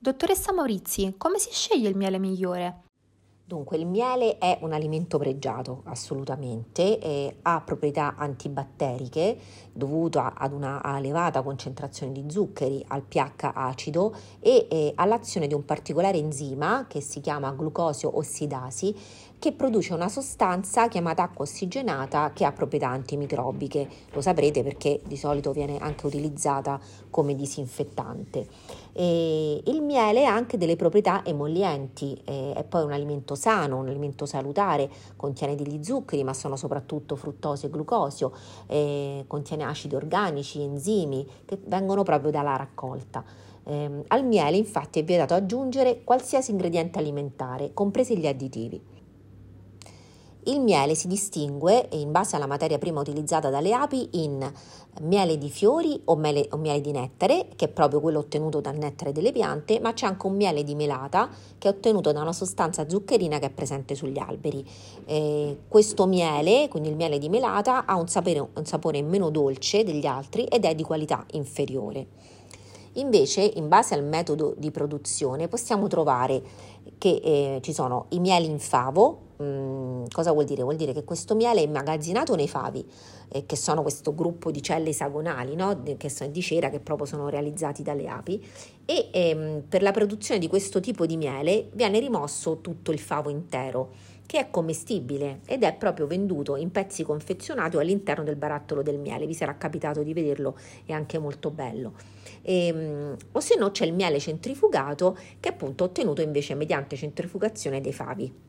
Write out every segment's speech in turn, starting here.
Dottoressa Maurizi, come si sceglie il miele migliore? Dunque, il miele è un alimento pregiato, assolutamente, ha proprietà antibatteriche dovute ad una elevata concentrazione di zuccheri, al pH acido e eh, all'azione di un particolare enzima che si chiama glucosio ossidasi che produce una sostanza chiamata acqua ossigenata che ha proprietà antimicrobiche. Lo saprete perché di solito viene anche utilizzata come disinfettante. E il miele ha anche delle proprietà emollienti, eh, è poi un alimento sano, un alimento salutare, contiene degli zuccheri ma sono soprattutto fruttosio e glucosio, eh, contiene acidi organici, enzimi che vengono proprio dalla raccolta. Eh, al miele infatti è vietato aggiungere qualsiasi ingrediente alimentare, compresi gli additivi. Il miele si distingue in base alla materia prima utilizzata dalle api in miele di fiori o miele, o miele, di nettare, che è proprio quello ottenuto dal nettare delle piante, ma c'è anche un miele di melata che è ottenuto da una sostanza zuccherina che è presente sugli alberi. Eh, questo miele, quindi il miele di melata, ha un sapore, un sapore meno dolce degli altri ed è di qualità inferiore. Invece, in base al metodo di produzione, possiamo trovare che eh, ci sono i mieli in favo, Mm, cosa vuol dire? Vuol dire che questo miele è immagazzinato nei favi, eh, che sono questo gruppo di celle esagonali, no? che sono di cera, che proprio sono realizzati dalle api, e ehm, per la produzione di questo tipo di miele viene rimosso tutto il favo intero, che è commestibile ed è proprio venduto in pezzi confezionati all'interno del barattolo del miele. Vi sarà capitato di vederlo, è anche molto bello. E, ehm, o se no c'è il miele centrifugato che è appunto ottenuto invece mediante centrifugazione dei favi.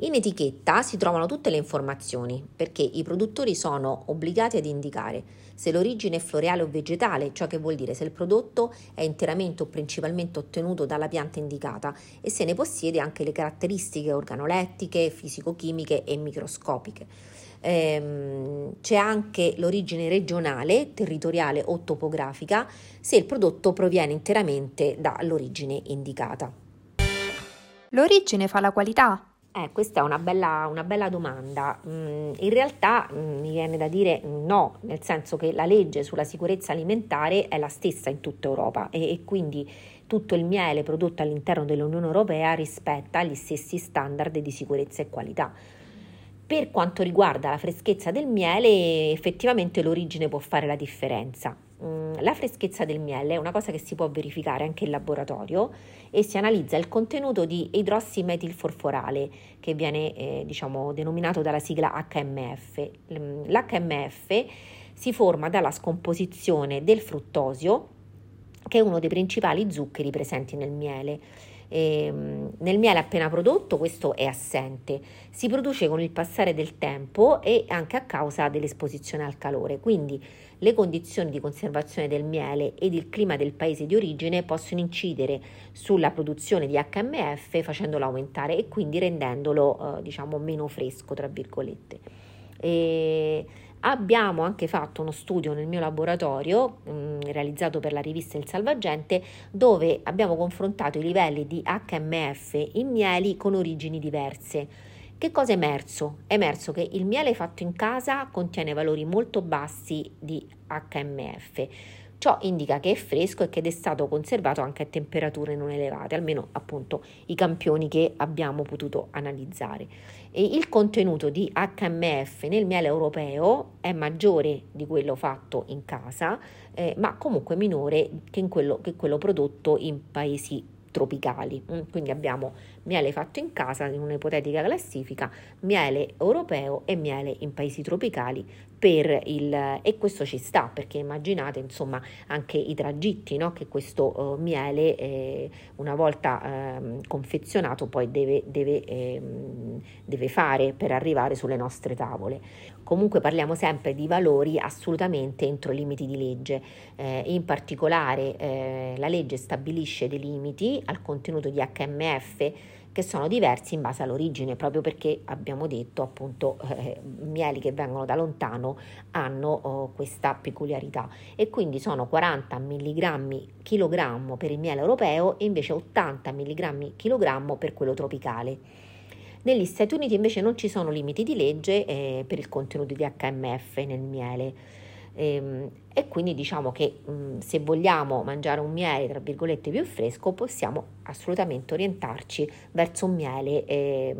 In etichetta si trovano tutte le informazioni perché i produttori sono obbligati ad indicare se l'origine è floreale o vegetale, ciò che vuol dire se il prodotto è interamente o principalmente ottenuto dalla pianta indicata e se ne possiede anche le caratteristiche organolettiche, fisico-chimiche e microscopiche. Ehm, c'è anche l'origine regionale, territoriale o topografica se il prodotto proviene interamente dall'origine indicata. L'origine fa la qualità? Eh, questa è una bella, una bella domanda. Mm, in realtà mm, mi viene da dire no, nel senso che la legge sulla sicurezza alimentare è la stessa in tutta Europa e, e quindi tutto il miele prodotto all'interno dell'Unione Europea rispetta gli stessi standard di sicurezza e qualità. Per quanto riguarda la freschezza del miele, effettivamente l'origine può fare la differenza. Mm, la freschezza del miele è una cosa che si può verificare anche in laboratorio e si analizza il contenuto di idrossimetilforforale che viene eh, diciamo, denominato dalla sigla HMF. L'HMF si forma dalla scomposizione del fruttosio che è uno dei principali zuccheri presenti nel miele. Ehm, nel miele appena prodotto questo è assente, si produce con il passare del tempo e anche a causa dell'esposizione al calore, quindi le condizioni di conservazione del miele ed il clima del paese di origine possono incidere sulla produzione di HMF facendolo aumentare e quindi rendendolo eh, diciamo meno fresco tra virgolette. E Abbiamo anche fatto uno studio nel mio laboratorio mh, mm, realizzato per la rivista Il Salvagente dove abbiamo confrontato i livelli di HMF in mieli con origini diverse. Che cosa è emerso? È emerso che il miele fatto in casa contiene valori molto bassi di HMF. Ciò indica che è fresco e che è stato conservato anche a temperature non elevate, almeno appunto i campioni che abbiamo potuto analizzare. E il contenuto di HMF nel miele europeo è maggiore di quello fatto in casa, eh, ma comunque minore che, quello, che quello prodotto in paesi tropicali. Mm, quindi abbiamo miele fatto in casa in un'ipotetica classifica, miele europeo e miele in paesi tropicali per il e questo ci sta perché immaginate insomma anche i tragitti no? che questo uh, miele eh, una volta eh, confezionato poi deve, deve, eh, deve fare per arrivare sulle nostre tavole comunque parliamo sempre di valori assolutamente entro i limiti di legge eh, in particolare eh, la legge stabilisce dei limiti al contenuto di HMF che sono diversi in base all'origine, proprio perché abbiamo detto appunto eh, mieli che vengono da lontano hanno oh, questa peculiarità e quindi sono 40 mg chilogrammo per il miele europeo e invece 80 mg chilogrammo per quello tropicale. Negli Stati Uniti invece non ci sono limiti di legge eh, per il contenuto di HMF nel miele. Ehm, e quindi diciamo che mh, se vogliamo mangiare un miele tra virgolette più fresco possiamo assolutamente orientarci verso un miele eh,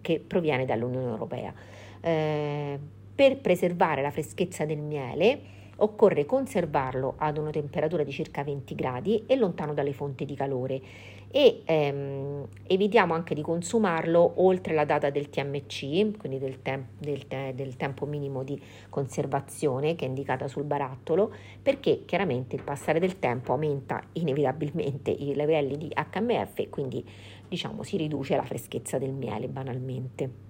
che proviene dall'Unione Europea. Eh, per preservare la freschezza del miele occorre conservarlo ad una temperatura di circa 20 gradi e lontano dalle fonti di calore e ehm, evitiamo anche di consumarlo oltre la data del TMC, quindi del, tem- del, te- del, tempo minimo di conservazione che è indicata sul barattolo, perché chiaramente il passare del tempo aumenta inevitabilmente i livelli di HMF e quindi diciamo si riduce la freschezza del miele banalmente.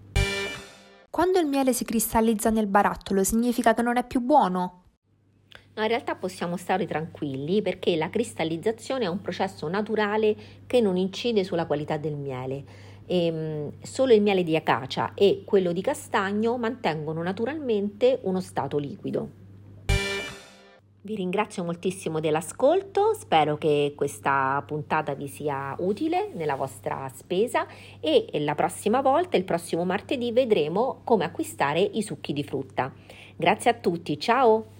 Quando il miele si cristallizza nel barattolo significa che non è più buono? No, in realtà possiamo stare tranquilli perché la cristallizzazione è un processo naturale che non incide sulla qualità del miele. E, ehm, solo il miele di acacia e quello di castagno mantengono naturalmente uno stato liquido. Vi ringrazio moltissimo dell'ascolto, spero che questa puntata vi sia utile nella vostra spesa e la prossima volta, il prossimo martedì, vedremo come acquistare i succhi di frutta. Grazie a tutti, ciao!